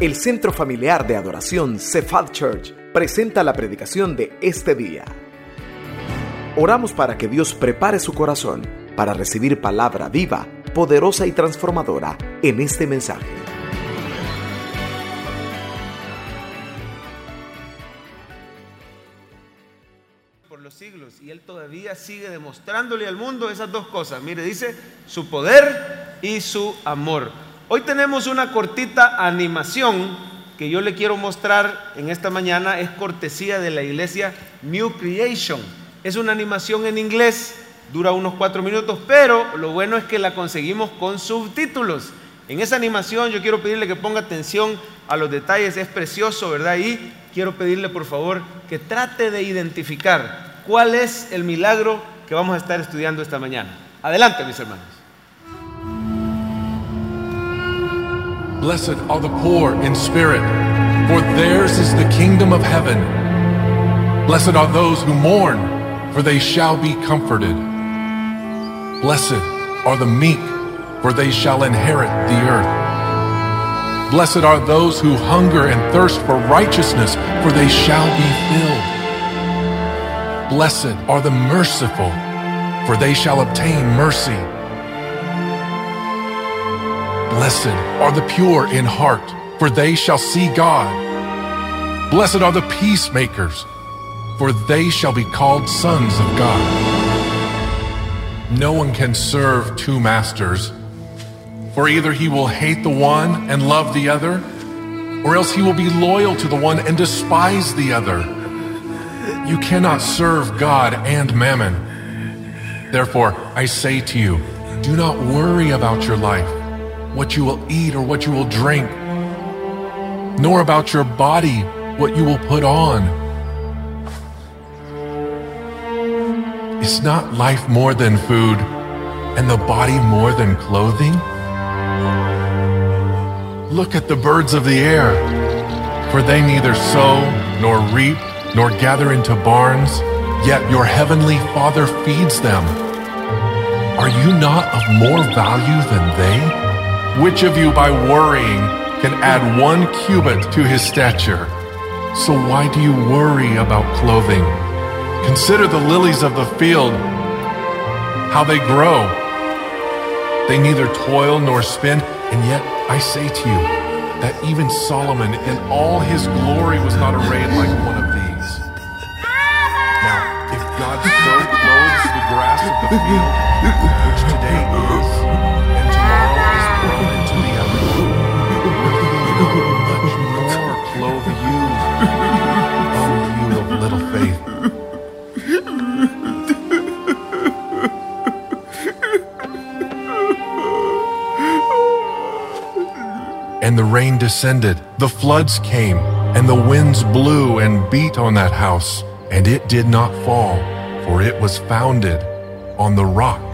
El Centro Familiar de Adoración Cephal Church presenta la predicación de este día. Oramos para que Dios prepare su corazón para recibir palabra viva, poderosa y transformadora en este mensaje. por los siglos y él todavía sigue demostrándole al mundo esas dos cosas. Mire, dice su poder y su amor. Hoy tenemos una cortita animación que yo le quiero mostrar en esta mañana, es cortesía de la iglesia New Creation. Es una animación en inglés, dura unos cuatro minutos, pero lo bueno es que la conseguimos con subtítulos. En esa animación yo quiero pedirle que ponga atención a los detalles, es precioso, ¿verdad? Y quiero pedirle por favor que trate de identificar cuál es el milagro que vamos a estar estudiando esta mañana. Adelante, mis hermanos. Blessed are the poor in spirit, for theirs is the kingdom of heaven. Blessed are those who mourn, for they shall be comforted. Blessed are the meek, for they shall inherit the earth. Blessed are those who hunger and thirst for righteousness, for they shall be filled. Blessed are the merciful, for they shall obtain mercy. Blessed are the pure in heart, for they shall see God. Blessed are the peacemakers, for they shall be called sons of God. No one can serve two masters, for either he will hate the one and love the other, or else he will be loyal to the one and despise the other. You cannot serve God and mammon. Therefore, I say to you, do not worry about your life, what you will eat or what you will drink, nor about your body, what you will put on. Is not life more than food, and the body more than clothing? Look at the birds of the air, for they neither sow nor reap nor gather into barns, yet your heavenly Father feeds them. Are you not of more value than they? Which of you, by worrying, can add one cubit to his stature? So why do you worry about clothing? Consider the lilies of the field, how they grow. They neither toil nor spin, and yet I say to you that even Solomon in all his glory was not arrayed like one of these. Now, if God so clothes the grass of the field, which today descended, the floods came, and the winds blew and beat on that house, and it did not fall, for it was founded on the rock.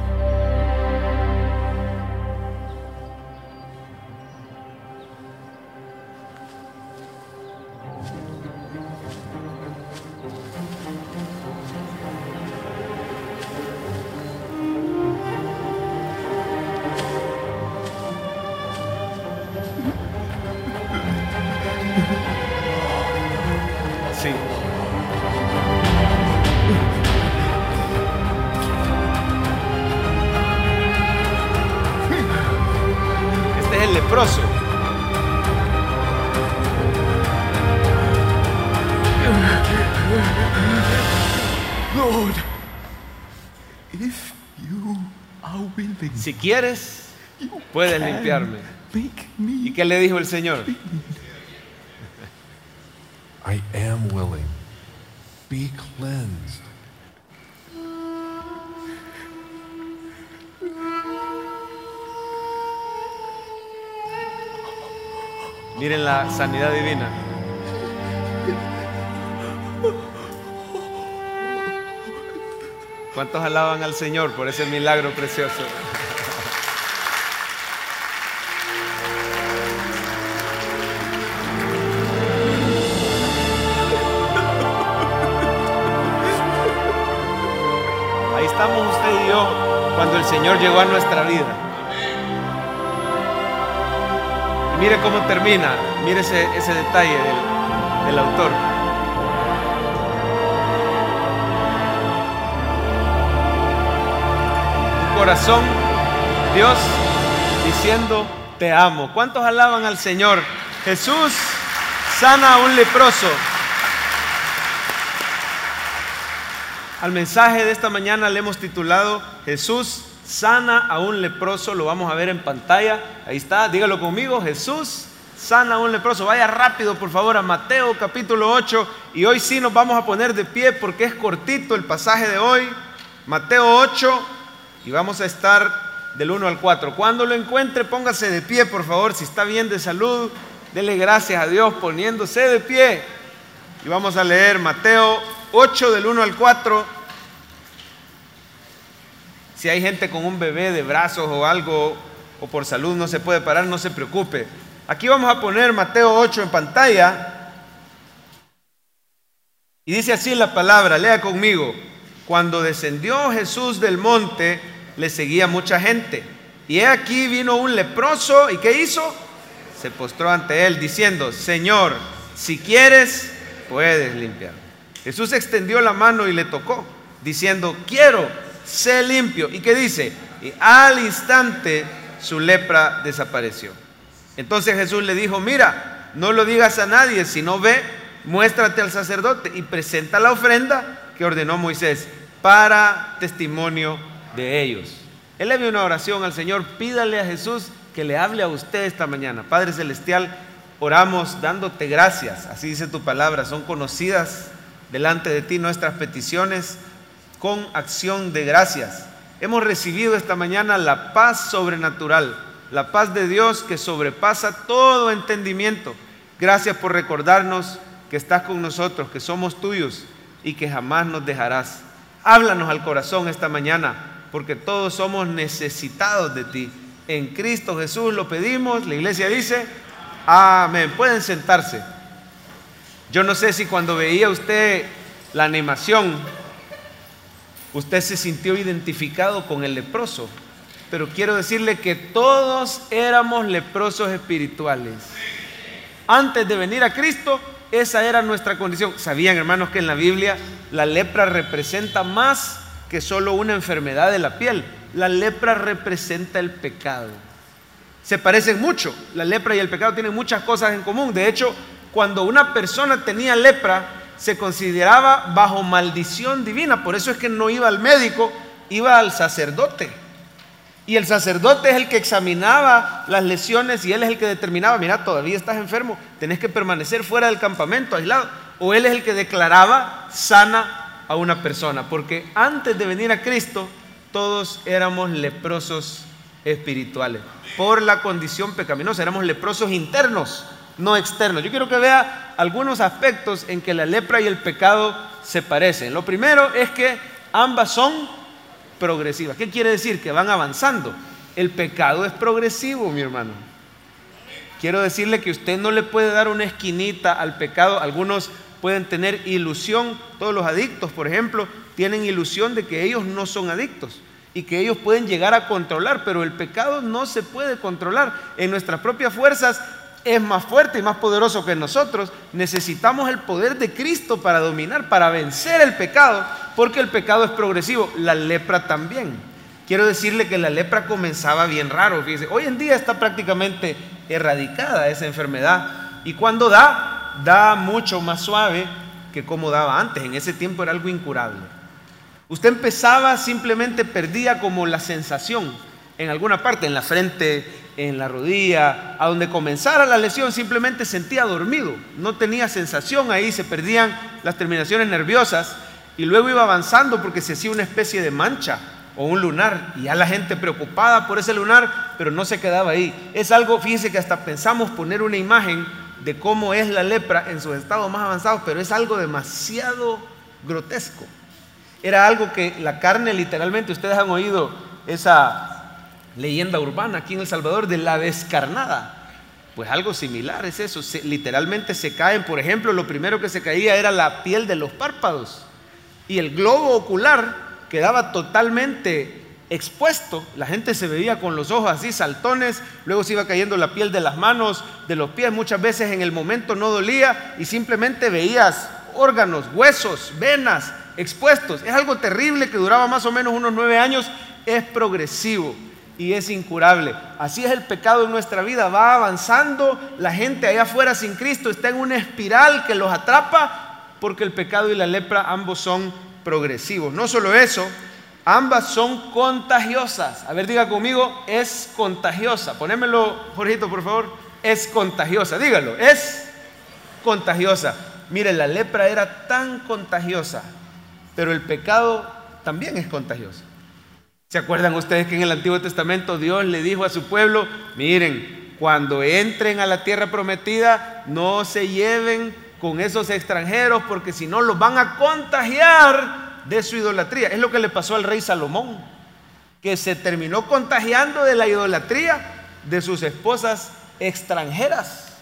Quieres, puedes limpiarme. ¿Y qué le dijo el Señor? I am willing. Be cleansed. Miren la sanidad divina. ¿Cuántos alaban al Señor por ese milagro precioso? Cuando el Señor llegó a nuestra vida. Y mire cómo termina, mire ese, detalle del, autor. Corazón, Dios diciendo, te amo. ¿Cuántos alaban al Señor? Jesús sana a un leproso. Al mensaje de esta mañana le hemos titulado Jesús sana a un leproso, lo vamos a ver en pantalla. Ahí está, dígalo conmigo, Jesús sana a un leproso. Vaya rápido, por favor, a Mateo capítulo 8. Y hoy sí nos vamos a poner de pie porque es cortito el pasaje de hoy. Mateo 8 y vamos a estar del 1 al 4. Cuando lo encuentre, póngase de pie, por favor, si está bien de salud. Dele gracias a Dios poniéndose de pie. Y vamos a leer Mateo 8 del 1 al 4. Si hay gente con un bebé de brazos o algo, o por salud no se puede parar, no se preocupe. Aquí vamos a poner Mateo 8 en pantalla. Y dice así la palabra, lea conmigo. Cuando descendió Jesús del monte, le seguía mucha gente. Y he aquí vino un leproso, ¿y qué hizo? se postró ante él diciendo, Señor, si quieres, puedes limpiar. Jesús extendió la mano y le tocó, diciendo, quiero, sé limpio. ¿Y qué dice? Y al instante su lepra desapareció. Entonces Jesús le dijo, mira, no lo digas a nadie, sino ve, muéstrate al sacerdote y presenta la ofrenda que ordenó Moisés para testimonio de ellos. Dio una oración al Señor, pídale a Jesús que le hable a usted esta mañana. Padre Celestial, oramos dándote gracias, así dice tu palabra, son conocidas delante de ti nuestras peticiones con acción de gracias. Hemos recibido esta mañana la paz sobrenatural, la paz de Dios que sobrepasa todo entendimiento. Gracias por recordarnos que estás con nosotros, que somos tuyos y que jamás nos dejarás. Háblanos al corazón esta mañana, porque todos somos necesitados de ti. En Cristo Jesús lo pedimos. La iglesia dice, amén. Pueden sentarse. Yo no sé si cuando veía usted la animación, usted se sintió identificado con el leproso, pero quiero decirle que todos éramos leprosos espirituales. Antes de venir a Cristo, esa era nuestra condición. ¿Sabían, hermanos, que en la Biblia la lepra representa más que solo una enfermedad de la piel? la lepra representa el pecado. Se parecen mucho. La lepra y el pecado tienen muchas cosas en común. De hecho, cuando una persona tenía lepra, se consideraba bajo maldición divina. Por eso es que no iba al médico, iba al sacerdote. Y el sacerdote es el que examinaba las lesiones y él es el que determinaba, mira, todavía estás enfermo, tenés que permanecer fuera del campamento, aislado. O él es el que declaraba sana a una persona. Porque antes de venir a Cristo, todos éramos leprosos espirituales por la condición pecaminosa, éramos leprosos internos, no externos. Yo quiero que vea algunos aspectos en que la lepra y el pecado se parecen. Lo primero es que ambas son progresivas. ¿Qué quiere decir? Que van avanzando. El pecado es progresivo, mi hermano. Quiero decirle que usted no le puede dar una esquinita al pecado. Algunos pueden tener ilusión, todos los adictos, por ejemplo, tienen ilusión de que ellos no son adictos y que ellos pueden llegar a controlar, pero el pecado no se puede controlar. En nuestras propias fuerzas es más fuerte y más poderoso que nosotros. Necesitamos el poder de Cristo para dominar, para vencer el pecado, porque el pecado es progresivo, la lepra también. Quiero decirle que la lepra comenzaba bien raro, fíjese, hoy en día está prácticamente erradicada esa enfermedad y cuando da, da mucho más suave que como daba antes, en ese tiempo era algo incurable. Usted empezaba, simplemente perdía como la sensación en alguna parte, en la frente, en la rodilla, a donde comenzara la lesión, simplemente sentía dormido, no tenía sensación ahí, se perdían las terminaciones nerviosas y luego iba avanzando porque se hacía una especie de mancha o un lunar y ya la gente preocupada por ese lunar, pero no se quedaba ahí. Es algo, fíjense que hasta pensamos poner una imagen de cómo es la lepra en sus estados más avanzados, pero es algo demasiado grotesco. Era algo que la carne literalmente, ustedes han oído esa leyenda urbana aquí en El Salvador de la descarnada. Pues algo similar es eso. literalmente se caen, por ejemplo, lo primero que se caía era la piel de los párpados. Y el globo ocular quedaba totalmente expuesto, la gente se veía con los ojos así, saltones, luego se iba cayendo la piel de las manos, de los pies, muchas veces en el momento no dolía y simplemente veías órganos, huesos, venas expuestos. Es algo terrible que duraba más o menos unos nueve años, es progresivo y es incurable. Así es el pecado en nuestra vida, va avanzando, la gente allá afuera sin Cristo está en una espiral que los atrapa porque el pecado y la lepra ambos son progresivos. No solo eso, ambas son contagiosas. A ver, diga conmigo, es contagiosa. Ponémelo, Jorgito, por favor. Es contagiosa, dígalo, es contagiosa. Mire, la lepra era tan contagiosa, pero el pecado también es contagioso. ¿Se acuerdan ustedes que en el Antiguo Testamento Dios le dijo a su pueblo, miren, cuando entren a la tierra prometida, no se lleven con esos extranjeros porque si no los van a contagiar de su idolatría. Es lo que le pasó al rey Salomón, que se terminó contagiando de la idolatría de sus esposas extranjeras.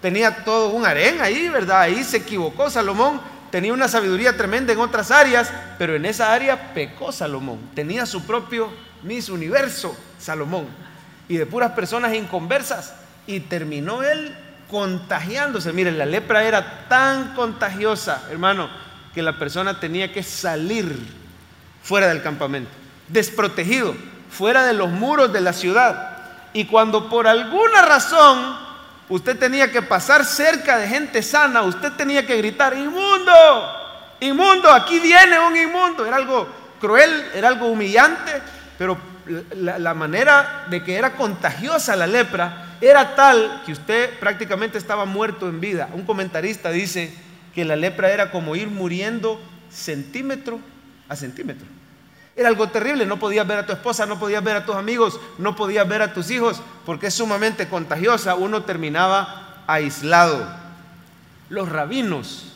Tenía todo un harén ahí, ¿verdad? Ahí se equivocó Salomón. Tenía una sabiduría tremenda en otras áreas, pero en esa área pecó Salomón. Tenía su propio Miss Universo, Salomón. Y de puras personas inconversas. Y terminó él contagiándose. Miren, la lepra era tan contagiosa, hermano, que la persona tenía que salir fuera del campamento, desprotegido, fuera de los muros de la ciudad. Y cuando por alguna razón usted tenía que pasar cerca de gente sana, usted tenía que gritar, inmundo, inmundo, aquí viene un inmundo. Era algo cruel, era algo humillante, pero la, la, manera de que era contagiosa la lepra era tal que usted prácticamente estaba muerto en vida. Un comentarista dice que la lepra era como ir muriendo centímetro a centímetro. Era algo terrible, no podías ver a tu esposa, no podías ver a tus amigos, no podías ver a tus hijos, porque es sumamente contagiosa, uno terminaba aislado. Los rabinos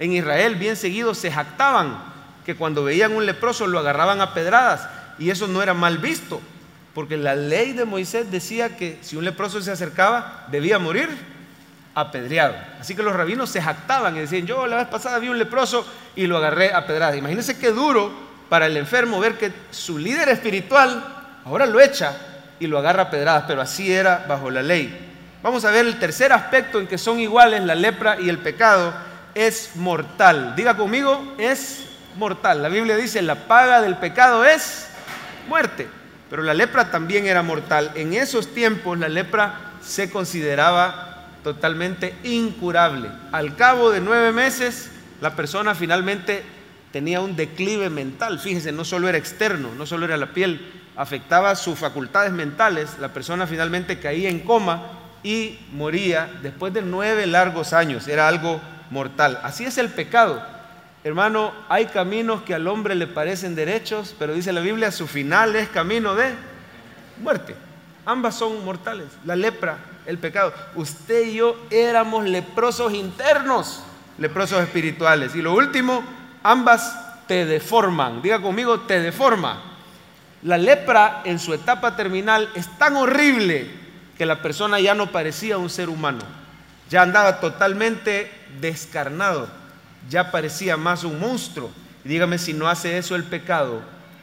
en Israel bien seguidos se jactaban que cuando veían un leproso lo agarraban a pedradas y eso no era mal visto, porque la ley de Moisés decía que si un leproso se acercaba debía morir apedreado. Así que los rabinos se jactaban y decían, yo la vez pasada vi un leproso y lo agarré a pedradas. Imagínense qué duro para el enfermo ver que su líder espiritual ahora lo echa y lo agarra a pedradas, pero así era bajo la ley. Vamos a ver el tercer aspecto en que son iguales la lepra y el pecado, es mortal. Diga conmigo, es mortal. La Biblia dice, la paga del pecado es muerte, pero la lepra también era mortal. En esos tiempos la lepra se consideraba totalmente incurable. Al cabo de nueve meses, la persona finalmente tenía un declive mental. Fíjense, no solo era externo, no solo era la piel, afectaba sus facultades mentales. La persona finalmente caía en coma y moría después de nueve largos años. Era algo mortal. Así es el pecado. Hermano, hay caminos que al hombre le parecen derechos, pero dice la Biblia, su final es camino de muerte. Ambas son mortales. La lepra el pecado. Usted y yo éramos leprosos internos, leprosos espirituales. Y lo último, ambas te deforman. Diga conmigo, te deforma. La lepra en su etapa terminal es tan horrible que la persona ya no parecía un ser humano. Ya andaba totalmente descarnado. Ya parecía más un monstruo. dígame si no hace eso el pecado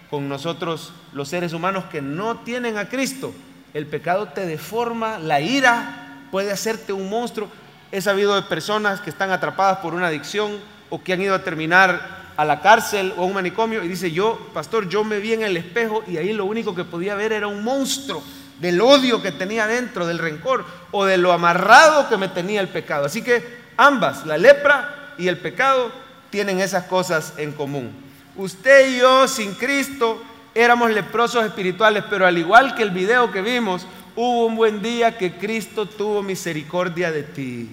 con nosotros los seres humanos que no tienen a Cristo el pecado te deforma, la ira puede hacerte un monstruo. He sabido de personas que están atrapadas por una adicción o que han ido a terminar a la cárcel o a un manicomio y dice, yo, pastor, yo me vi en el espejo y ahí lo único que podía ver era un monstruo del odio que tenía dentro, del rencor o de lo amarrado que me tenía el pecado. Así que ambas, la lepra y el pecado, tienen esas cosas en común. Usted y yo sin Cristo éramos leprosos espirituales, pero al igual que el video que vimos, hubo un buen día que Cristo tuvo misericordia de ti.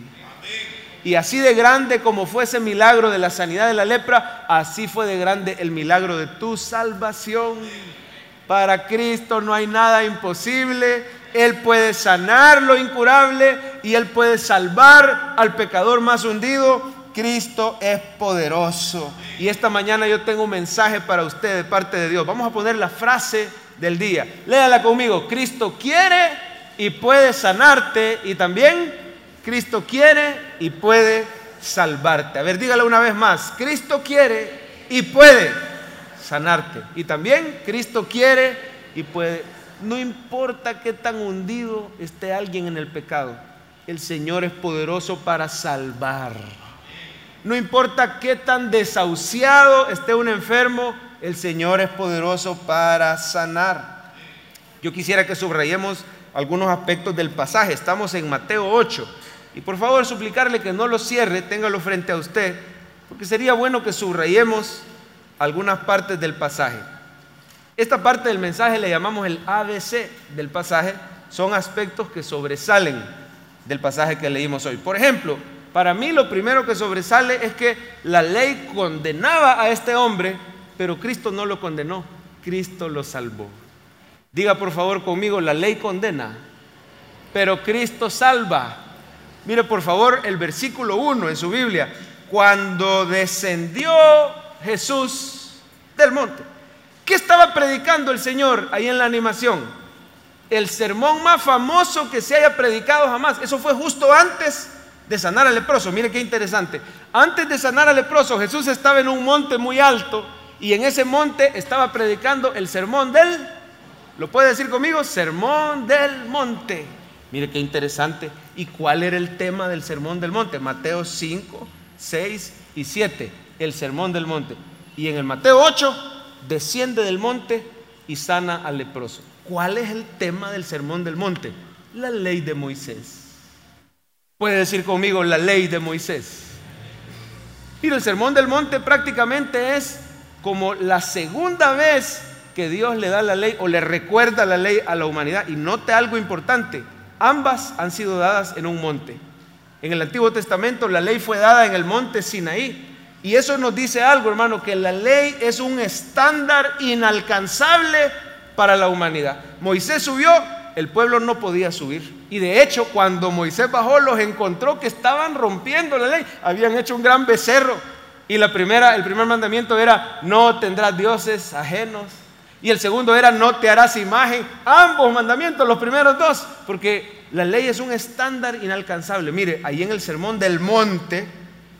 Y así de grande como fue ese milagro de la sanidad de la lepra, así fue de grande el milagro de tu salvación. Para Cristo no hay nada imposible. Él puede sanar lo incurable y Él puede salvar al pecador más hundido Cristo es poderoso. Y esta mañana yo tengo un mensaje para usted de parte de Dios. Vamos a poner la frase del día. Léala conmigo. Cristo quiere y puede sanarte y también Cristo quiere y puede salvarte. A ver, dígalo una vez más. Cristo quiere y puede sanarte. Y también Cristo quiere y puede, no importa qué tan hundido esté alguien en el pecado, el Señor es poderoso para salvar. No importa qué tan desahuciado esté un enfermo, el Señor es poderoso para sanar. Yo quisiera que subrayemos algunos aspectos del pasaje. Estamos en Mateo 8. Y por favor suplicarle que no lo cierre, téngalo frente a usted, porque sería bueno que subrayemos algunas partes del pasaje. Esta parte del mensaje le llamamos el ABC del pasaje. Son aspectos que sobresalen del pasaje que leímos hoy. Por ejemplo, para mí lo primero que sobresale es que la ley condenaba a este hombre pero Cristo no lo condenó, Cristo lo salvó. Diga por favor conmigo, la ley condena, pero Cristo salva. Mire por favor el versículo 1 en su Biblia. Cuando descendió Jesús del monte. ¿Qué estaba predicando el Señor ahí en la animación? El sermón más famoso que se haya predicado jamás. Eso fue justo antes de sanar al leproso. Mire qué interesante. Antes de sanar al leproso, Jesús estaba en un monte muy alto y en ese monte estaba predicando el sermón del, ¿lo puede decir conmigo? Sermón del monte. Mire qué interesante. ¿Y cuál era el tema del sermón del monte? Mateo 5, 6 y 7, el sermón del monte. Y en el Mateo 8, desciende del monte y sana al leproso. ¿Cuál es el tema del sermón del monte? La ley de Moisés. Puede decir conmigo la ley de Moisés. Mire, el sermón del monte prácticamente es como la segunda vez que Dios le da la ley o le recuerda la ley a la humanidad. Y note algo importante, ambas han sido dadas en un monte. En el Antiguo Testamento la ley fue dada en el monte Sinaí. Y eso nos dice algo, hermano, que la ley es un estándar inalcanzable para la humanidad. Moisés subió, el pueblo no podía subir. Y de hecho, cuando Moisés bajó, los encontró que estaban rompiendo la ley. Habían hecho un gran becerro y la primera, el primer mandamiento era, no tendrás dioses ajenos. Y el segundo era, no te harás imagen. Ambos mandamientos, los primeros dos, porque la ley es un estándar inalcanzable. Mire, ahí en el sermón del monte,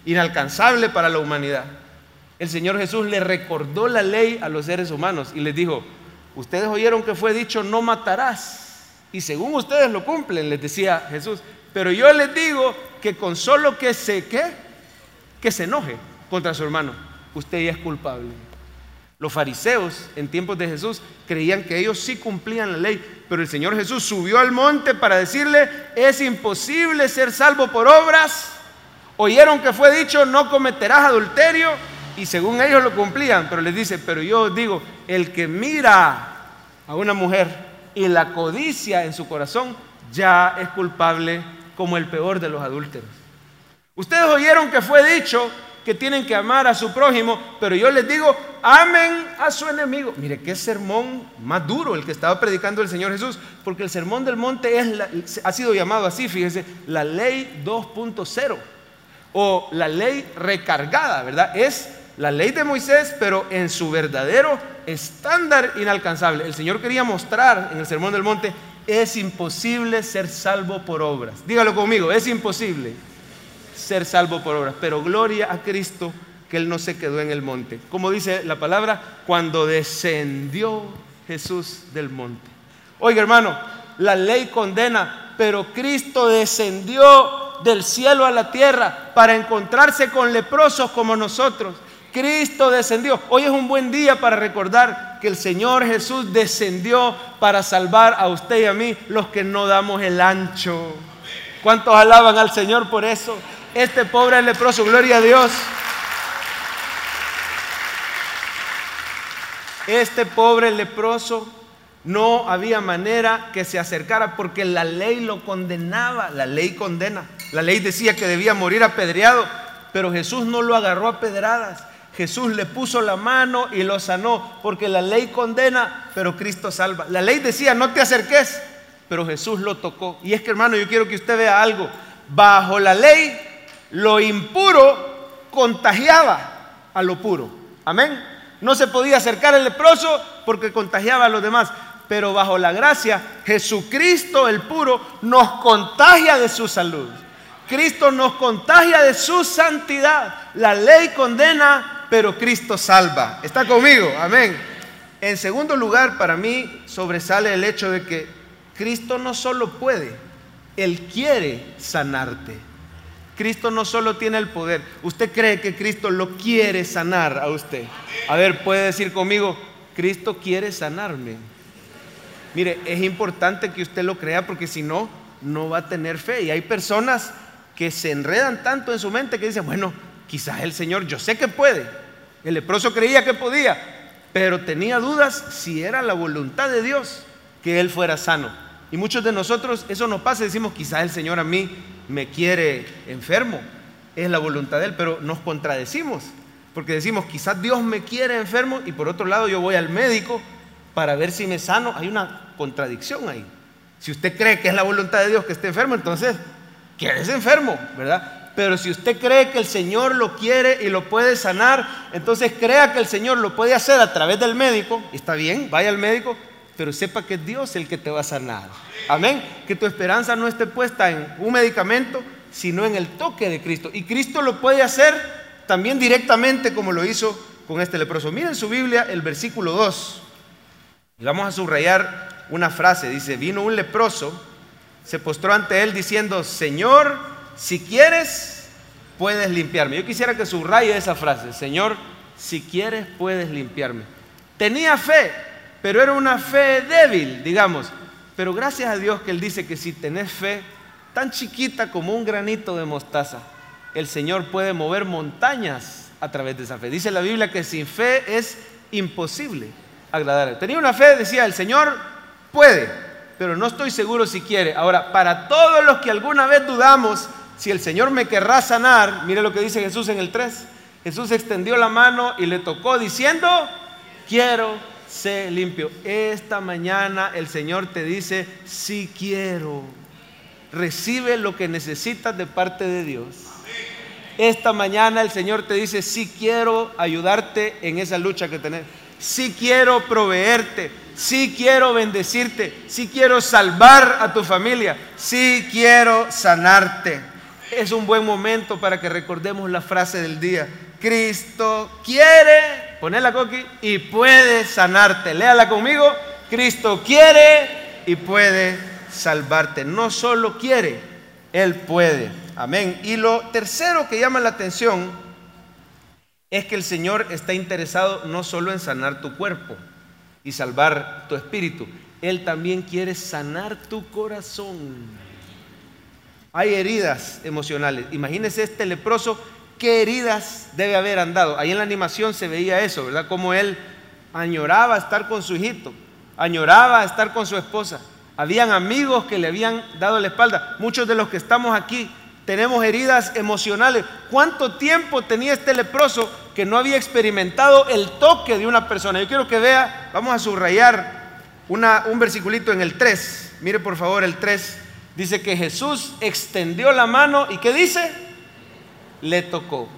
inalcanzable para la humanidad, el Señor Jesús le recordó la ley a los seres humanos y les dijo, ustedes oyeron que fue dicho, no matarás. Y según ustedes lo cumplen, les decía Jesús. Pero yo les digo que con solo que se, ¿qué? Que se enoje contra su hermano, usted ya es culpable. Los fariseos en tiempos de Jesús creían que ellos sí cumplían la ley, pero el Señor Jesús subió al monte para decirle, es imposible ser salvo por obras. Oyeron que fue dicho, no cometerás adulterio, y según ellos lo cumplían, pero les dice, pero yo digo, el que mira a una mujer y la codicia en su corazón, ya es culpable como el peor de los adúlteros. Ustedes oyeron que fue dicho, que tienen que amar a su prójimo, pero yo les digo, amen a su enemigo. Mire, qué sermón más duro el que estaba predicando el Señor Jesús, porque el sermón del monte es ha sido llamado así, fíjese, la ley 2.0 o la ley recargada, ¿verdad? Es la ley de Moisés, pero en su verdadero estándar inalcanzable. El Señor quería mostrar en el sermón del monte, es imposible ser salvo por obras. Dígalo conmigo, es imposible ser salvo por obras. Pero gloria a Cristo que Él no se quedó en el monte. Como dice la palabra, cuando descendió Jesús del monte. Oiga hermano, la ley condena, pero Cristo descendió del cielo a la tierra para encontrarse con leprosos como nosotros. Cristo descendió. Hoy es un buen día para recordar que el Señor Jesús descendió para salvar a usted y a mí, los que no damos el ancho. ¿Cuántos alaban al Señor por eso? Este pobre leproso, gloria a Dios. Este pobre leproso no había manera que se acercara porque la ley lo condenaba, la ley condena. La ley decía que debía morir apedreado, pero Jesús no lo agarró a pedradas. Jesús le puso la mano y lo sanó, porque la ley condena, pero Cristo salva. La ley decía, no te acerques, pero Jesús lo tocó. Y es que hermano, yo quiero que usted vea algo. Bajo la ley lo impuro contagiaba a lo puro. Amén. No se podía acercar al leproso porque contagiaba a los demás. Pero bajo la gracia, Jesucristo el puro nos contagia de su salud. Cristo nos contagia de su santidad. La ley condena, pero Cristo salva. ¿Está conmigo? Amén. En segundo lugar, para mí sobresale el hecho de que Cristo no solo puede, Él quiere sanarte. Cristo no solo tiene el poder, usted cree que Cristo lo quiere sanar a usted. A ver, puede decir conmigo, Cristo quiere sanarme. Mire, es importante que usted lo crea porque si no, no va a tener fe. Y hay personas que se enredan tanto en su mente que dicen, bueno, quizás el Señor, yo sé que puede. El leproso creía que podía, pero tenía dudas si era la voluntad de Dios que él fuera sano. Y muchos de nosotros eso nos pasa, decimos, quizás el Señor a mí me quiere enfermo, es la voluntad de Él, pero nos contradecimos, porque decimos, quizás Dios me quiere enfermo y por otro lado yo voy al médico para ver si me sano. Hay una contradicción ahí. Si usted cree que es la voluntad de Dios que esté enfermo, entonces quédese enfermo, ¿verdad? Pero si usted cree que el Señor lo quiere y lo puede sanar, entonces crea que el Señor lo puede hacer a través del médico. Está bien, vaya al médico, pero sepa que es Dios el que te va a sanar. Amén. Que tu esperanza no esté puesta en un medicamento, sino en el toque de Cristo. Y Cristo lo puede hacer también directamente como lo hizo con este leproso. Miren su Biblia el versículo 2. Y vamos a subrayar una frase. Dice, vino un leproso, se postró ante él diciendo, Señor, si quieres, puedes limpiarme. Yo quisiera que subraye esa frase. Señor, si quieres, puedes limpiarme. Tenía fe, pero era una fe débil, digamos. Pero gracias a Dios que Él dice que si tenés fe tan chiquita como un granito de mostaza, el Señor puede mover montañas a través de esa fe. Dice la Biblia que sin fe es imposible agradar. Tenía una fe, decía, el Señor puede, pero no estoy seguro si quiere. Ahora, para todos los que alguna vez dudamos si el Señor me querrá sanar, mire lo que dice Jesús en el 3. Jesús extendió la mano y le tocó diciendo, quiero sé limpio. Esta mañana el Señor te dice, si quiero, recibe lo que necesitas de parte de Dios. Esta mañana el Señor te dice, si quiero ayudarte en esa lucha que tenés, si quiero proveerte, si quiero bendecirte, si quiero salvar a tu familia, si quiero sanarte. Es un buen momento para que recordemos la frase del día. Cristo quiere ponela coqui y puede sanarte. Léala conmigo. Cristo quiere y puede salvarte. No solo quiere, Él puede. Amén. Y lo tercero que llama la atención es que el Señor está interesado no solo en sanar tu cuerpo y salvar tu espíritu, Él también quiere sanar tu corazón. Hay heridas emocionales. Imagínese este leproso qué heridas debe haber andado. Ahí en la animación se veía eso, ¿verdad? Como él añoraba estar con su hijito, añoraba estar con su esposa. Habían amigos que le habían dado la espalda. Muchos de los que estamos aquí tenemos heridas emocionales. ¿Cuánto tiempo tenía este leproso que no había experimentado el toque de una persona? Yo quiero que vea, vamos a subrayar una, un versiculito en el 3. Mire por favor el 3. Dice que Jesús extendió la mano y ¿qué dice? Le tocó.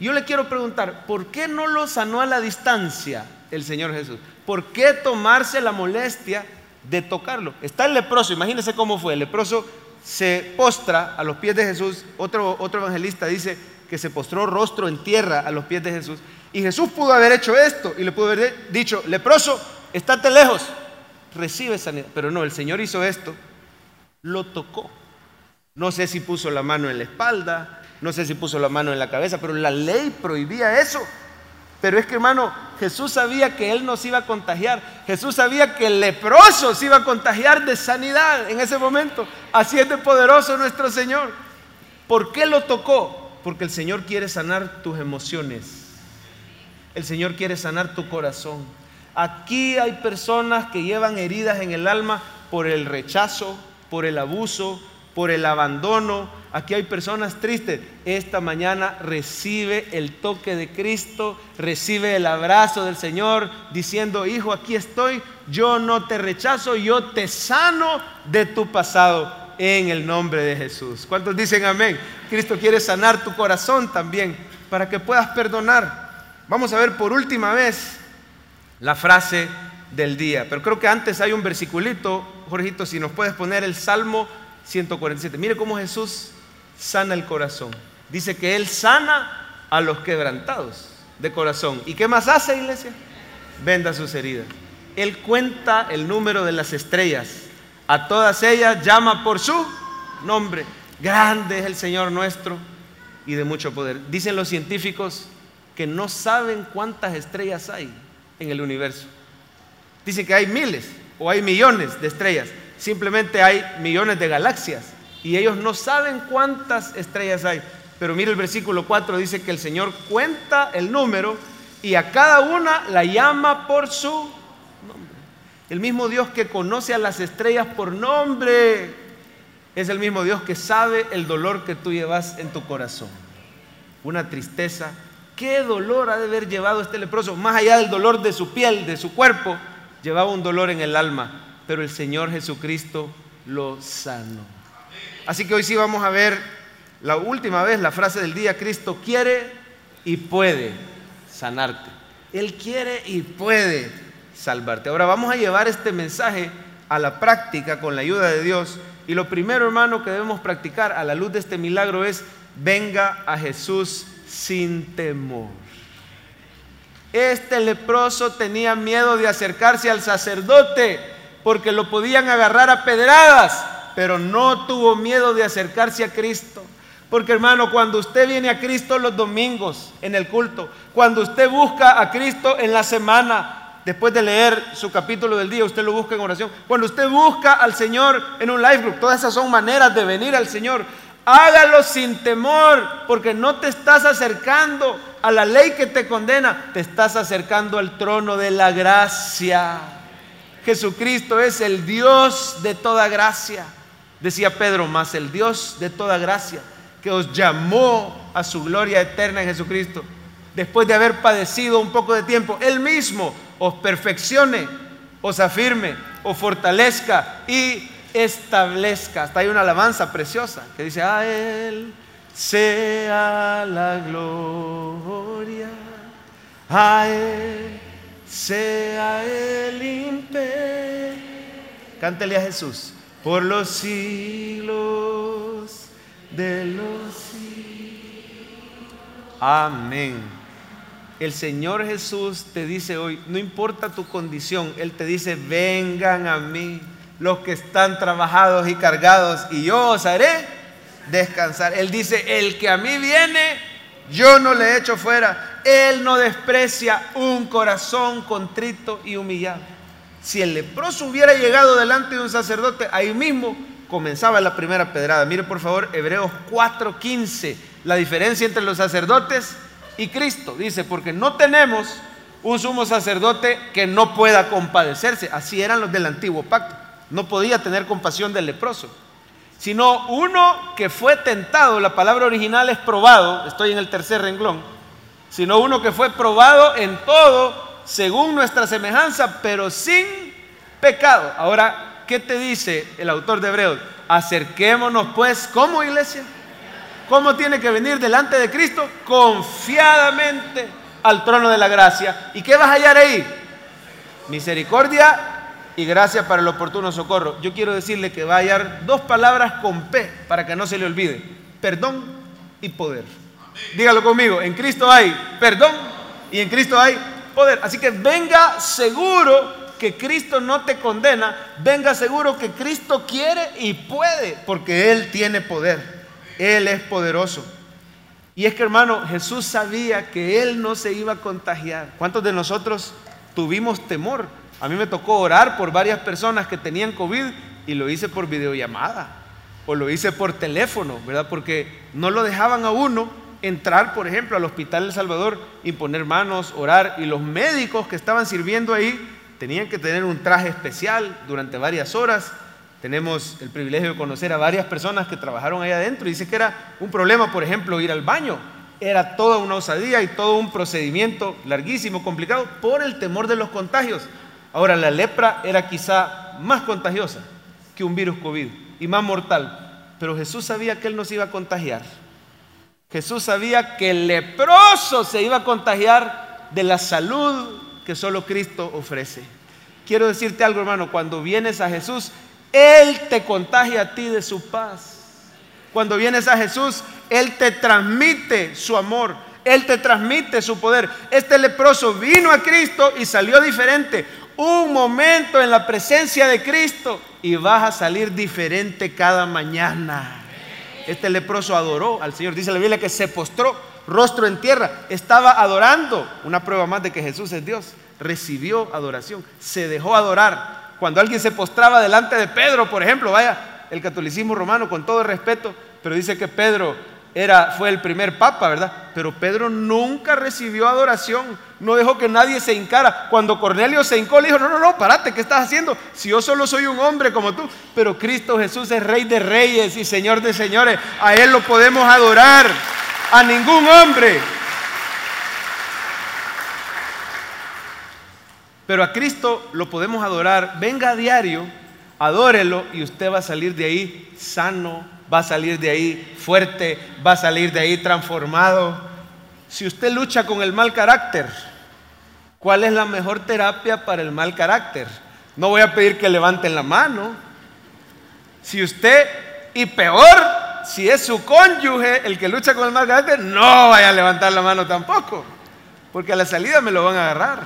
Yo le quiero preguntar, ¿por qué no lo sanó a la distancia el Señor Jesús? ¿Por qué tomarse la molestia de tocarlo? Está el leproso, imagínense cómo fue. El leproso se postra a los pies de Jesús. Otro, otro evangelista dice que se postró rostro en tierra a los pies de Jesús. Y Jesús pudo haber hecho esto y le pudo haber dicho, leproso, estate lejos, recibe sanidad. Pero no, el Señor hizo esto, lo tocó. No sé si puso la mano en la espalda, no sé si puso la mano en la cabeza, pero la ley prohibía eso. Pero es que hermano, Jesús sabía que él nos iba a contagiar. Jesús sabía que el leproso se iba a contagiar de sanidad en ese momento. Así es de poderoso nuestro Señor. ¿Por qué lo tocó? Porque el Señor quiere sanar tus emociones. El Señor quiere sanar tu corazón. Aquí hay personas que llevan heridas en el alma por el rechazo, por el abuso, por el abandono. Aquí hay personas tristes. Esta mañana recibe el toque de Cristo, recibe el abrazo del Señor diciendo, hijo, aquí estoy, yo no te rechazo, yo te sano de tu pasado en el nombre de Jesús. ¿Cuántos dicen amén? Cristo quiere sanar tu corazón también para que puedas perdonar. Vamos a ver por última vez la frase del día. Pero creo que antes hay un versiculito, Jorgito, si nos puedes poner el Salmo 147. Mire cómo Jesús sana el corazón. Dice que Él sana a los quebrantados. de corazón. ¿Y qué más hace, iglesia? Venda sus heridas. Él cuenta el número de las estrellas. A todas ellas llama por su nombre. Grande es el Señor nuestro y de mucho poder. Dicen los científicos que no saben cuántas estrellas hay en el universo. Dicen que hay miles o hay millones de estrellas. Simplemente hay millones de galaxias y ellos no saben cuántas estrellas hay. Pero mire el versículo 4 dice que el Señor cuenta el número y a cada una la llama por su nombre. El mismo Dios que conoce a las estrellas por nombre es el mismo Dios que sabe el dolor que tú llevas en tu corazón. Una tristeza. ¿Qué dolor ha de haber llevado este leproso? Más allá del dolor de su piel, de su cuerpo, llevaba un dolor en el alma. Pero el Señor Jesucristo lo sanó. Así que hoy sí vamos a ver la última vez la frase del día. Cristo quiere y puede sanarte. Él quiere y puede salvarte. Ahora vamos a llevar este mensaje a la práctica con la ayuda de Dios y lo primero, hermano, que debemos practicar a la luz de este milagro es, venga a Jesús sin temor. Este leproso tenía miedo de acercarse al sacerdote porque lo podían agarrar a pedradas, pero no tuvo miedo de acercarse a Cristo. Porque hermano, cuando usted viene a Cristo los domingos en el culto, cuando usted busca a Cristo en la semana, después de leer su capítulo del día, usted lo busca en oración. Cuando usted busca al Señor en un live group, todas esas son maneras de venir al Señor. Hágalo sin temor, porque no te estás acercando a la ley que te condena, te estás acercando al trono de la gracia. Jesucristo es el Dios de toda gracia. Decía Pedro, más el Dios de toda gracia, que os llamó a su gloria eterna en Jesucristo, después de haber padecido un poco de tiempo, Él mismo os perfeccione, os afirme, os fortalezca y establezca. Hasta hay una alabanza preciosa que dice, a Él sea la gloria, a Él sea el imperio. Cántele a Jesús por los siglos de los siglos. Amén. El Señor Jesús te dice hoy, no importa tu condición, Él te dice, vengan a mí los que están trabajados y cargados y yo os haré descansar. Él dice, el que a mí viene, yo no le echo fuera. Él no desprecia un corazón contrito y humillado. Si el leproso hubiera llegado delante de un sacerdote, ahí mismo comenzaba la primera pedrada. Mire por favor Hebreos 4:15, la diferencia entre los sacerdotes y Cristo. Dice, porque no tenemos un sumo sacerdote que no pueda compadecerse. Así eran los del antiguo pacto. No podía tener compasión del leproso. Sino uno que fue tentado, la palabra original es probado, estoy en el tercer renglón, sino uno que fue probado en todo según nuestra semejanza, pero sin pecado. Ahora, ¿qué te dice el autor de Hebreos? Acerquémonos pues, como iglesia? ¿Cómo tiene que venir delante de Cristo? Confiadamente al trono de la gracia. ¿Y qué vas a hallar ahí? Misericordia y gracia para el oportuno socorro. Yo quiero decirle que va a hallar dos palabras con P para que no se le olvide. Perdón y poder. Dígalo conmigo, en Cristo hay perdón y en Cristo hay poder. Así que venga seguro que Cristo no te condena, venga seguro que Cristo quiere y puede, porque Él tiene poder. Él es poderoso. Y es que hermano, Jesús sabía que Él no se iba a contagiar. ¿Cuántos de nosotros tuvimos temor? A mí me tocó orar por varias personas que tenían COVID y lo hice por videollamada o lo hice por teléfono, ¿verdad? Porque no lo dejaban a uno entrar, por ejemplo, al Hospital El Salvador y poner manos, orar. Y los médicos que estaban sirviendo ahí tenían que tener un traje especial durante varias horas tenemos el privilegio de conocer a varias personas que trabajaron ahí adentro y dice que era un problema, por ejemplo, ir al baño. Era toda una osadía y todo un procedimiento larguísimo, complicado, por el temor de los contagios. Ahora, la lepra era quizá más contagiosa que un virus COVID y más mortal. Pero Jesús sabía que él no se iba a contagiar. Jesús sabía que el leproso se iba a contagiar de la salud que solo Cristo ofrece. Quiero decirte algo, hermano, cuando vienes a Jesús, él te contagia a ti de su paz. Cuando vienes a Jesús, Él te transmite su amor. Él te transmite su poder. Este leproso vino a Cristo y salió diferente. Un momento en la presencia de Cristo y vas a salir diferente cada mañana. Este leproso adoró al Señor. Dice la Biblia que se postró rostro en tierra. Estaba adorando. Una prueba más de que Jesús es Dios. Recibió adoración. Se dejó adorar. Cuando alguien se postraba delante de Pedro, por ejemplo, vaya, el catolicismo romano, con todo el respeto, pero dice que Pedro era, fue el primer papa, ¿verdad? Pero Pedro nunca recibió adoración, no dejó que nadie se hincara. Cuando Cornelio se hincó, le dijo, no, no, no, parate, ¿qué estás haciendo? Si yo solo soy un hombre como tú, pero Cristo Jesús es rey de reyes y señor de señores, a Él lo podemos adorar, a ningún hombre. Pero a Cristo lo podemos adorar, venga a diario, adórelo y usted va a salir de ahí sano, va a salir de ahí fuerte, va a salir de ahí transformado. Si usted lucha con el mal carácter, ¿cuál es la mejor terapia para el mal carácter? No voy a pedir que levanten la mano. Si usted, y peor, si es su cónyuge el que lucha con el mal carácter, no vaya a levantar la mano tampoco, porque a la salida me lo van a agarrar.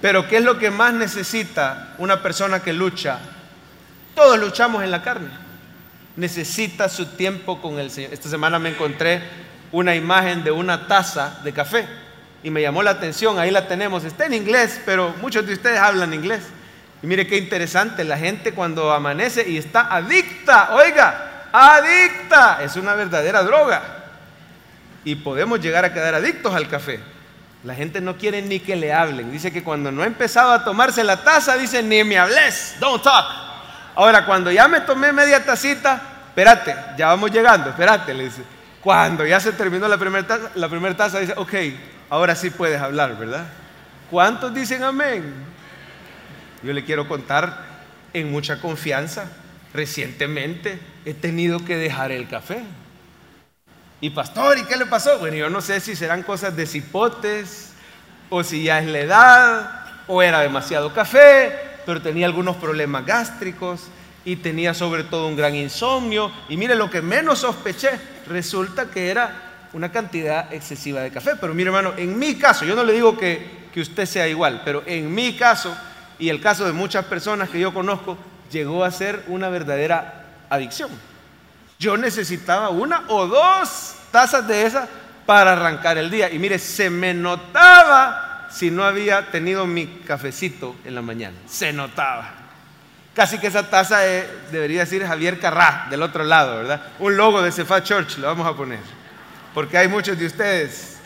Pero ¿qué es lo que más necesita una persona que lucha? Todos luchamos en la carne necesita su tiempo con el Señor. Esta semana me encontré una imagen de una taza de café y me llamó la atención, ahí la tenemos, está en inglés, pero muchos de ustedes hablan inglés. Y mire qué interesante, la gente cuando amanece y está adicta, oiga, adicta, es una verdadera droga. Y podemos llegar a quedar adictos al café. La gente no quiere ni que le hablen. Dice que cuando no ha empezado a tomarse la taza, dice, ni me hables, don't talk. Ahora, cuando ya me tomé media tacita, espérate, ya vamos llegando, espérate, le dice. Cuando ya se terminó la primera taza, dice, ok, ahora sí puedes hablar, ¿verdad? ¿Cuántos dicen amén? Yo le quiero contar en mucha confianza. Recientemente he tenido que dejar el café. Y pastor, ¿y qué le pasó? Bueno, yo no sé si serán cosas de cipotes, o si ya es la edad, o era demasiado café, pero tenía algunos problemas gástricos y tenía sobre todo un gran insomnio. Y mire, lo que menos sospeché, resulta que era una cantidad excesiva de café. Pero mire hermano, en mi caso, yo no le digo que, que usted sea igual, pero en mi caso y el caso de muchas personas que yo conozco, llegó a ser una verdadera adicción. Yo necesitaba una o dos tazas de esas para arrancar el día. Y mire, se me notaba si no había tenido mi cafecito en la mañana. Se notaba. Casi que esa taza debería decir Javier Carrá, del otro lado, ¿verdad? Un logo de Cefa Church lo vamos a poner. Porque hay muchos de ustedes.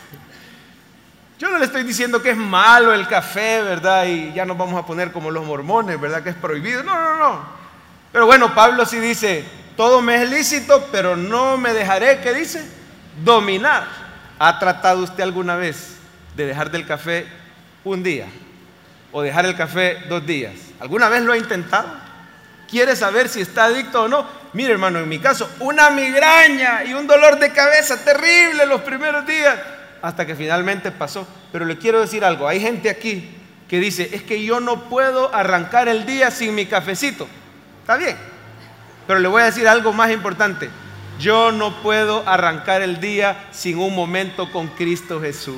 Yo no le estoy diciendo que es malo el café, ¿verdad? Y ya nos vamos a poner como los mormones, ¿verdad? Que es prohibido. No, no, no. Pero bueno, Pablo sí dice, todo me es lícito, pero no me dejaré, ¿qué dice? Dominar. ¿Ha tratado usted alguna vez de dejar del café un día o dejar el café dos días. ¿Alguna vez lo ha intentado? ¿Quiere saber si está adicto o no? Mire hermano, en mi caso, una migraña y un dolor de cabeza terrible los primeros días, hasta que finalmente pasó. Pero le quiero decir algo, hay gente aquí que dice, es que yo no puedo arrancar el día sin mi cafecito. Está bien, pero le voy a decir algo más importante. Yo no puedo arrancar el día sin un momento con Cristo Jesús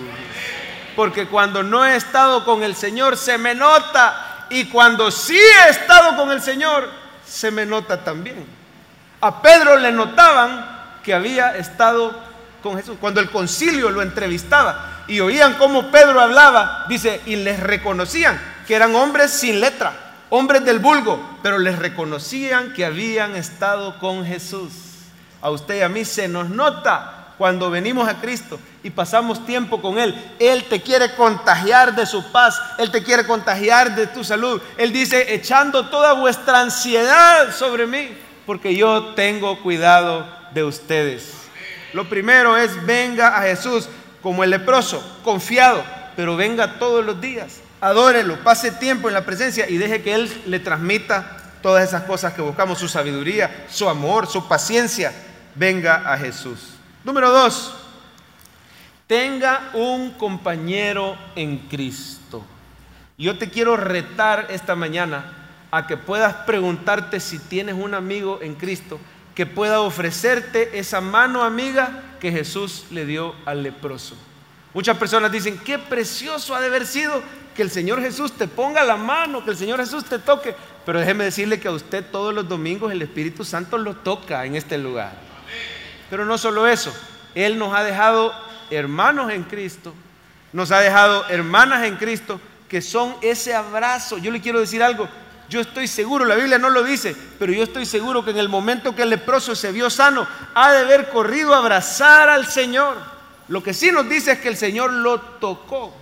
porque cuando no he estado con el Señor se me nota y cuando sí he estado con el Señor se me nota también. A Pedro le notaban que había estado con Jesús. Cuando el concilio lo entrevistaba y oían cómo Pedro hablaba, dice, y les reconocían que eran hombres sin letra, hombres del vulgo, pero les reconocían que habían estado con Jesús. A usted y a mí se nos nota cuando venimos a Cristo y pasamos tiempo con Él, Él te quiere contagiar de su paz, Él te quiere contagiar de tu salud. Él dice, echando toda vuestra ansiedad sobre mí, porque yo tengo cuidado de ustedes. Lo primero es, venga a Jesús como el leproso, confiado, pero venga todos los días. Adórelo, pase tiempo en la presencia y deje que Él le transmita todas esas cosas que buscamos, su sabiduría, su amor, su paciencia. Venga a Jesús. Número dos, tenga un compañero en Cristo. Yo te quiero retar esta mañana a que puedas preguntarte si tienes un amigo en Cristo que pueda ofrecerte esa mano amiga que Jesús le dio al leproso. Muchas personas dicen, qué precioso ha de haber sido que el Señor Jesús te ponga la mano, que el Señor Jesús te toque. Pero déjeme decirle que a usted todos los domingos el Espíritu Santo lo toca en este lugar. Pero no solo eso, Él nos ha dejado hermanos en Cristo, nos ha dejado hermanas en Cristo que son ese abrazo. Yo le quiero decir algo, yo estoy seguro, la Biblia no lo dice, pero yo estoy seguro que en el momento que el leproso se vio sano, ha de haber corrido a abrazar al Señor. Lo que sí nos dice es que el Señor lo tocó.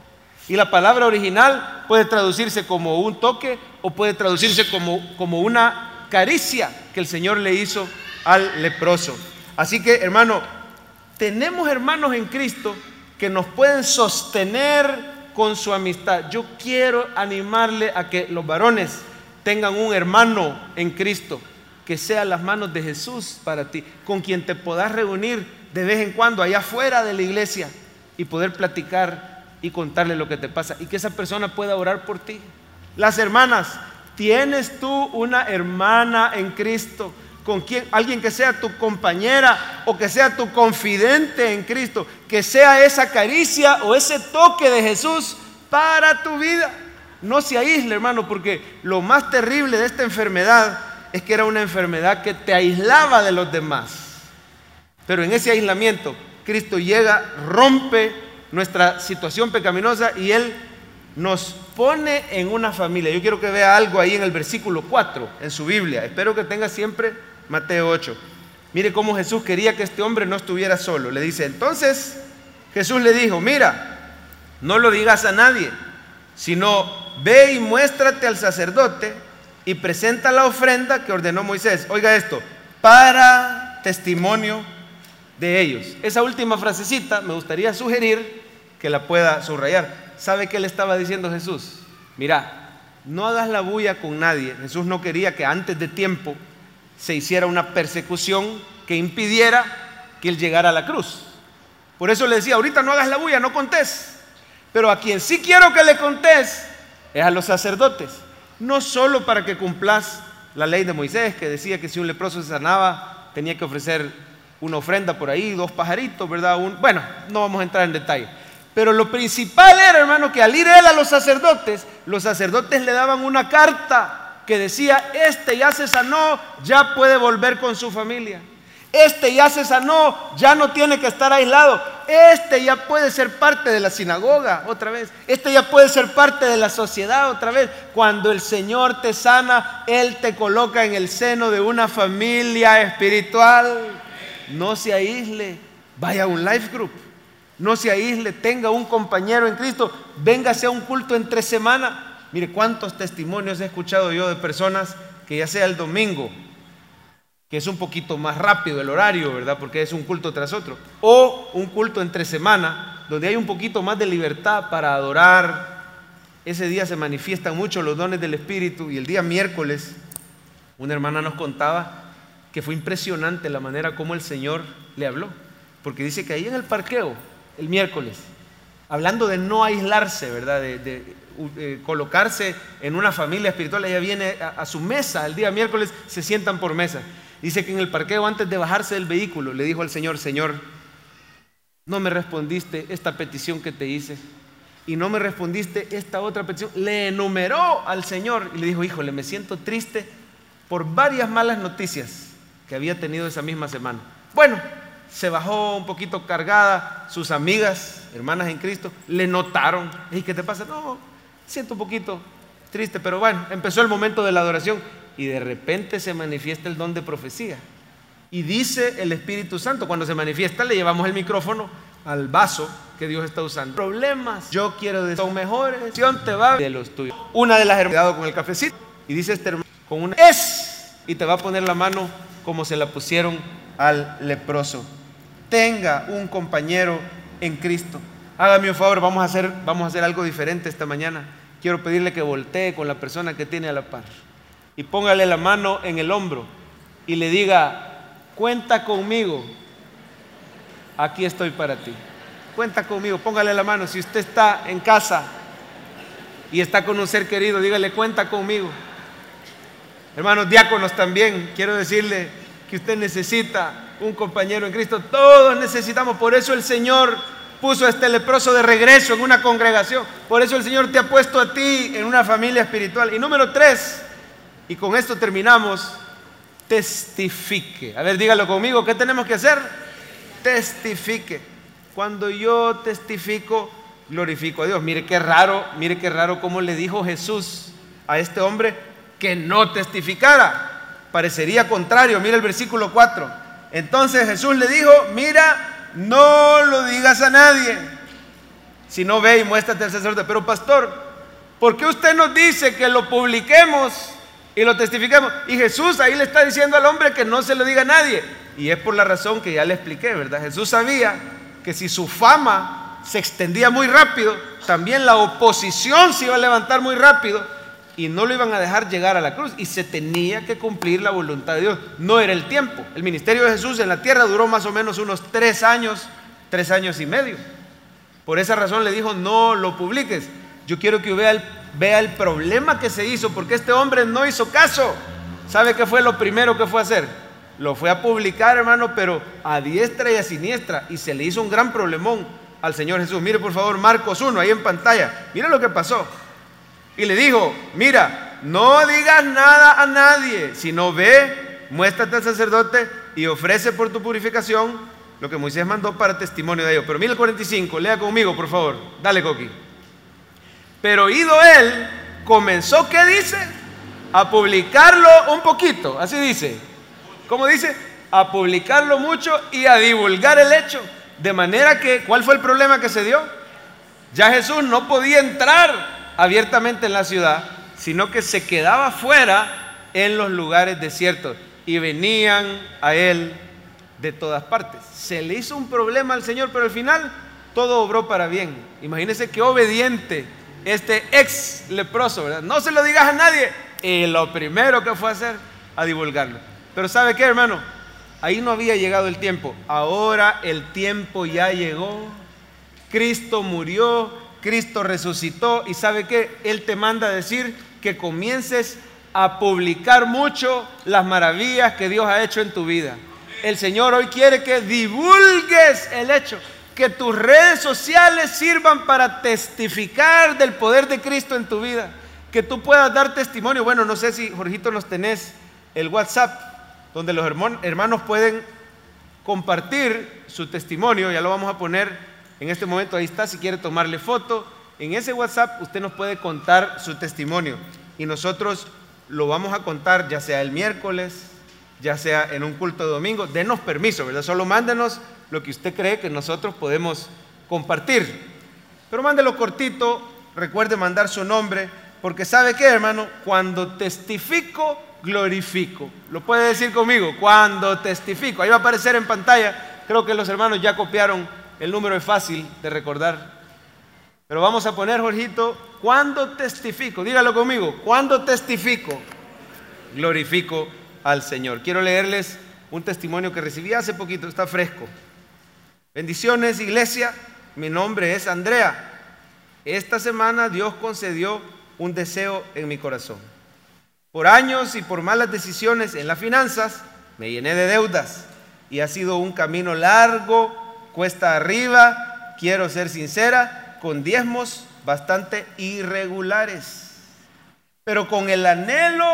Y la palabra original puede traducirse como un toque o puede traducirse como, como una caricia que el Señor le hizo al leproso. Así que, hermano, tenemos hermanos en Cristo que nos pueden sostener con su amistad. Yo quiero animarle a que los varones tengan un hermano en Cristo que sea las manos de Jesús para ti, con quien te puedas reunir de vez en cuando allá afuera de la iglesia y poder platicar y contarle lo que te pasa y que esa persona pueda orar por ti. Las hermanas, tienes tú una hermana en Cristo con quien alguien que sea tu compañera o que sea tu confidente en Cristo, que sea esa caricia o ese toque de Jesús para tu vida. No se aísle, hermano, porque lo más terrible de esta enfermedad es que era una enfermedad que te aislaba de los demás. Pero en ese aislamiento, Cristo llega, rompe nuestra situación pecaminosa y Él nos pone en una familia. Yo quiero que vea algo ahí en el versículo 4 en su Biblia. Espero que tenga siempre Mateo 8. Mire cómo Jesús quería que este hombre no estuviera solo. Le dice, entonces Jesús le dijo, mira, no lo digas a nadie, sino ve y muéstrate al sacerdote y presenta la ofrenda que ordenó Moisés. Oiga esto, para testimonio de ellos. Esa última frasecita me gustaría sugerir que la pueda subrayar. ¿Sabe qué le estaba diciendo Jesús? Mira, no hagas la bulla con nadie. Jesús no quería que antes de tiempo se hiciera una persecución que impidiera que él llegara a la cruz. Por eso le decía, ahorita no hagas la bulla, no contés. Pero a quien sí quiero que le contés es a los sacerdotes. No solo para que cumplas la ley de Moisés, que decía que si un leproso se sanaba, tenía que ofrecer una ofrenda por ahí, dos pajaritos, ¿verdad? bueno, no vamos a entrar en detalle. Pero lo principal era, hermano, que al ir él a los sacerdotes, los sacerdotes le daban una carta que decía, este ya se sanó, ya puede volver con su familia. Este ya se sanó, ya no tiene que estar aislado. Este ya puede ser parte de la sinagoga otra vez. Este ya puede ser parte de la sociedad otra vez. Cuando el Señor te sana, Él te coloca en el seno de una familia espiritual. No se aísle, vaya a un life group. No se aísle, tenga un compañero en Cristo. Véngase a un culto entre semana. Mire cuántos testimonios he escuchado yo de personas que ya sea el domingo que es un poquito más rápido el horario, ¿verdad? Porque es un culto tras otro. O un culto entre semana, donde hay un poquito más de libertad para adorar. Ese día se manifiestan mucho los dones del Espíritu y el día miércoles una hermana nos contaba que fue impresionante la manera como el Señor le habló. Porque dice que ahí en el parqueo, el miércoles, hablando de no aislarse, ¿verdad? De, colocarse en una familia espiritual, ella viene a, a su mesa el día miércoles, se sientan por mesa. Dice que en el parqueo, antes de bajarse del vehículo, le dijo al Señor, Señor, no me respondiste esta petición que te hice. Y no me respondiste esta otra petición. Le enumeró al Señor y le dijo, híjole, me siento triste por varias malas noticias que había tenido esa misma semana. Bueno, se bajó un poquito cargada, sus amigas, hermanas en Cristo, le notaron. ¿Y qué te pasa? No, siento un poquito triste, pero bueno, empezó el momento de la adoración y de repente se manifiesta el don de profecía. Y dice el Espíritu Santo, cuando se manifiesta le llevamos el micrófono al vaso que Dios está usando. Problemas, yo quiero decir, son mejores, te va de los tuyos. Una de las hermanas con el cafecito y dice este hermano, con una es y te va a poner la mano como se la pusieron al leproso. Tenga un compañero en Cristo. Hágame un favor, vamos a hacer, vamos a hacer algo diferente esta mañana. Quiero pedirle que voltee con la persona que tiene a la par y póngale la mano en el hombro y le diga, cuenta conmigo, aquí estoy para ti. Cuenta conmigo, póngale la mano. Si usted está en casa y está con un ser querido, dígale, cuenta conmigo. Hermanos diáconos también, quiero decirle que usted necesita un compañero en Cristo. Todos necesitamos. Por eso el Señor puso a este leproso de regreso en una congregación. Por eso el Señor te ha puesto a ti en una familia espiritual. Y número tres, y con esto terminamos, testifique. A ver, dígalo conmigo, ¿qué tenemos que hacer? Testifique. Cuando yo testifico, glorifico a Dios. Mire qué raro, mire qué raro cómo le dijo Jesús a este hombre que no testificara. Parecería contrario, mire el versículo 4. Entonces Jesús le dijo, mira, no lo digas a nadie. Si no ve y muéstrate al sacerdote. Pero pastor, ¿por qué usted nos dice que lo publiquemos y lo testifiquemos? Y Jesús ahí le está diciendo al hombre que no se lo diga a nadie. Y es por la razón que ya le expliqué, ¿verdad? Jesús sabía que si su fama se extendía muy rápido, también la oposición se iba a levantar muy rápido y no lo iban a dejar llegar a la cruz y se tenía que cumplir la voluntad de Dios. No era el tiempo. El ministerio de Jesús en la tierra duró más o menos unos tres años, tres años y medio. Por esa razón le dijo, no lo publiques. Yo quiero que vea el, problema que se hizo, porque este hombre no hizo caso. ¿Sabe qué fue lo primero que fue a hacer? Lo fue a publicar, hermano, pero a diestra y a siniestra. Y se le hizo un gran problemón al Señor Jesús. Mire por favor Marcos 1, ahí en pantalla. Mire lo que pasó. Y le dijo, mira, no digas nada a nadie, sino ve, muéstrate al sacerdote y ofrece por tu purificación lo que Moisés mandó para testimonio de ellos. Pero mira el 45, lea conmigo, por favor. Dale, Coqui. Pero ido él, comenzó, ¿qué dice? A publicarlo un poquito, así dice. ¿Cómo dice? A publicarlo mucho y a divulgar el hecho. De manera que, ¿cuál fue el problema que se dio? Ya Jesús no podía entrar abiertamente en la ciudad, sino que se quedaba fuera en los lugares desiertos y venían a él de todas partes. Se le hizo un problema al Señor, pero al final todo obró para bien. Imagínense qué obediente este ex leproso, ¿verdad? No se lo digas a nadie. Y lo primero que fue a hacer, a divulgarlo. Pero ¿sabe qué, hermano? Ahí no había llegado el tiempo. Ahora el tiempo ya llegó. Cristo murió, Cristo resucitó y sabe que Él te manda a decir que comiences a publicar mucho las maravillas que Dios ha hecho en tu vida. El Señor hoy quiere que divulgues el hecho, que tus redes sociales sirvan para testificar del poder de Cristo en tu vida, que tú puedas dar testimonio. Bueno, no sé si Jorgito nos tenés el WhatsApp, donde los hermanos pueden compartir su testimonio, ya lo vamos a poner en este momento ahí está, si quiere tomarle foto. En ese WhatsApp usted nos puede contar su testimonio y nosotros lo vamos a contar ya sea el miércoles, ya sea en un culto de domingo. Denos permiso, ¿verdad? Solo mándenos lo que usted cree que nosotros podemos compartir. Pero mándelo cortito, recuerde mandar su nombre, porque ¿sabe qué, hermano? Cuando testifico, glorifico. Lo puede decir conmigo, cuando testifico. Ahí va a aparecer en pantalla. Creo que los hermanos ya copiaron el número es fácil de recordar. Pero vamos a poner, Jorgito, cuando testifico, dígalo conmigo, cuando testifico, glorifico al Señor. Quiero leerles un testimonio que recibí hace poquito, está fresco. Bendiciones, iglesia, mi nombre es Andrea. Esta semana Dios concedió un deseo en mi corazón. Por años y por malas decisiones en las finanzas, me llené de deudas y ha sido un camino largo cuesta arriba, quiero ser sincera, con diezmos bastante irregulares. Pero con el anhelo,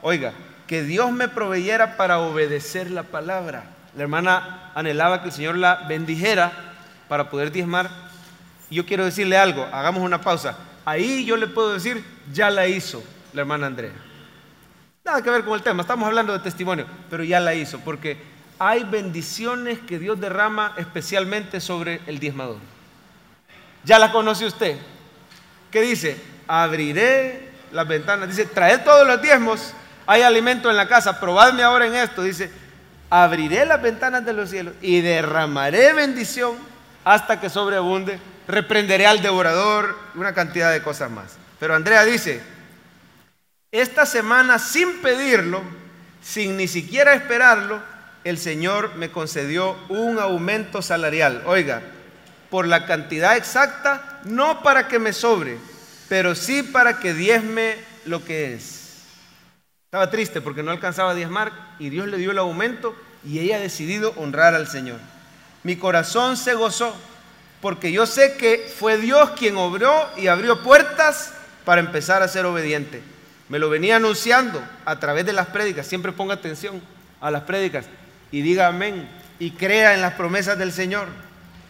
oiga, que Dios me proveyera para obedecer la palabra. La hermana anhelaba que el Señor la bendijera para poder diezmar. Yo quiero decirle algo, hagamos una pausa. Ahí yo le puedo decir, ya la hizo la hermana Andrea. Nada que ver con el tema, estamos hablando de testimonio, pero ya la hizo, porque hay bendiciones que Dios derrama especialmente sobre el diezmador. ¿Ya la conoce usted? ¿Qué dice? Abriré las ventanas. Dice, traed todos los diezmos. Hay alimento en la casa. Probadme ahora en esto. Dice, abriré las ventanas de los cielos y derramaré bendición hasta que sobreabunde. Reprenderé al devorador. Una cantidad de cosas más. Pero Andrea dice, esta semana sin pedirlo, sin ni siquiera esperarlo, el Señor me concedió un aumento salarial. Oiga, por la cantidad exacta, no para que me sobre, pero sí para que diezme lo que es. Estaba triste porque no alcanzaba a diezmar y Dios le dio el aumento y ella ha decidido honrar al Señor. Mi corazón se gozó porque yo sé que fue Dios quien obró y abrió puertas para empezar a ser obediente. Me lo venía anunciando a través de las prédicas. Siempre ponga atención a las prédicas y diga amén y crea en las promesas del Señor.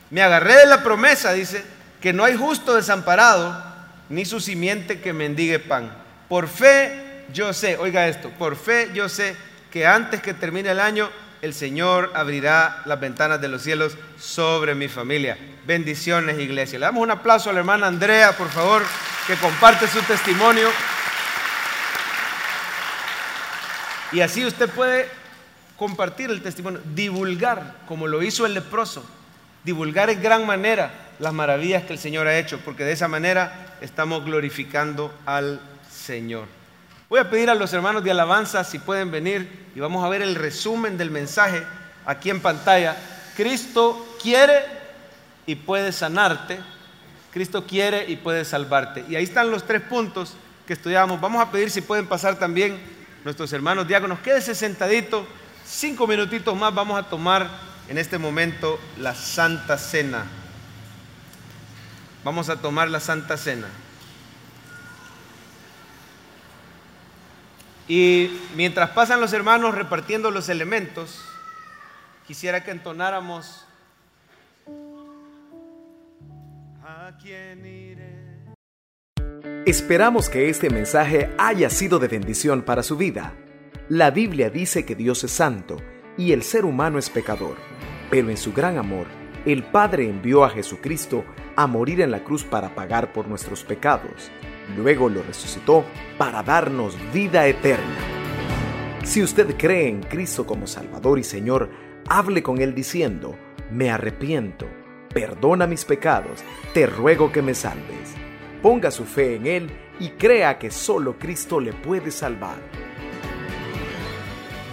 Me agarré de la promesa, dice, que no hay justo desamparado ni su simiente que mendigue pan. Por fe yo sé, oiga esto, por fe yo sé que antes que termine el año el Señor abrirá las ventanas de los cielos sobre mi familia. Bendiciones, iglesia. Le damos un aplauso a la hermana Andrea, por favor, que comparte su testimonio. Y así usted puede compartir el testimonio, divulgar, como lo hizo el leproso, divulgar en gran manera las maravillas que el Señor ha hecho, porque de esa manera estamos glorificando al Señor. Voy a pedir a los hermanos de alabanza si pueden venir y vamos a ver el resumen del mensaje aquí en pantalla. Cristo quiere y puede sanarte. Cristo quiere y puede salvarte. Y ahí están los tres puntos que estudiamos. Vamos a pedir si pueden pasar también nuestros hermanos diáconos. Quédese sentadito, cinco minutitos más vamos a tomar en este momento la Santa Cena. Vamos a tomar la Santa Cena. Y mientras pasan los hermanos repartiendo los elementos, quisiera que entonáramos. Esperamos que este mensaje haya sido de bendición para su vida. La Biblia dice que Dios es santo y el ser humano es pecador, pero en su gran amor, el Padre envió a Jesucristo a morir en la cruz para pagar por nuestros pecados. Luego lo resucitó para darnos vida eterna. Si usted cree en Cristo como Salvador y Señor, hable con Él diciendo, me arrepiento, perdona mis pecados, te ruego que me salves ponga su fe en Él y crea que solo Cristo le puede salvar.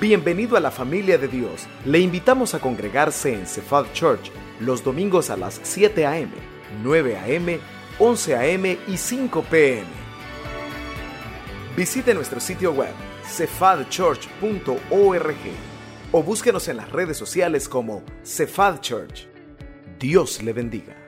Bienvenido a la familia de Dios. Le invitamos a congregarse en Cephal Church los domingos a las 7 a.m., 9 a.m., 11 a.m. y 5 p.m. Visite nuestro sitio web cephadchurch.org o búsquenos en las redes sociales como Cephad Church. Dios le bendiga.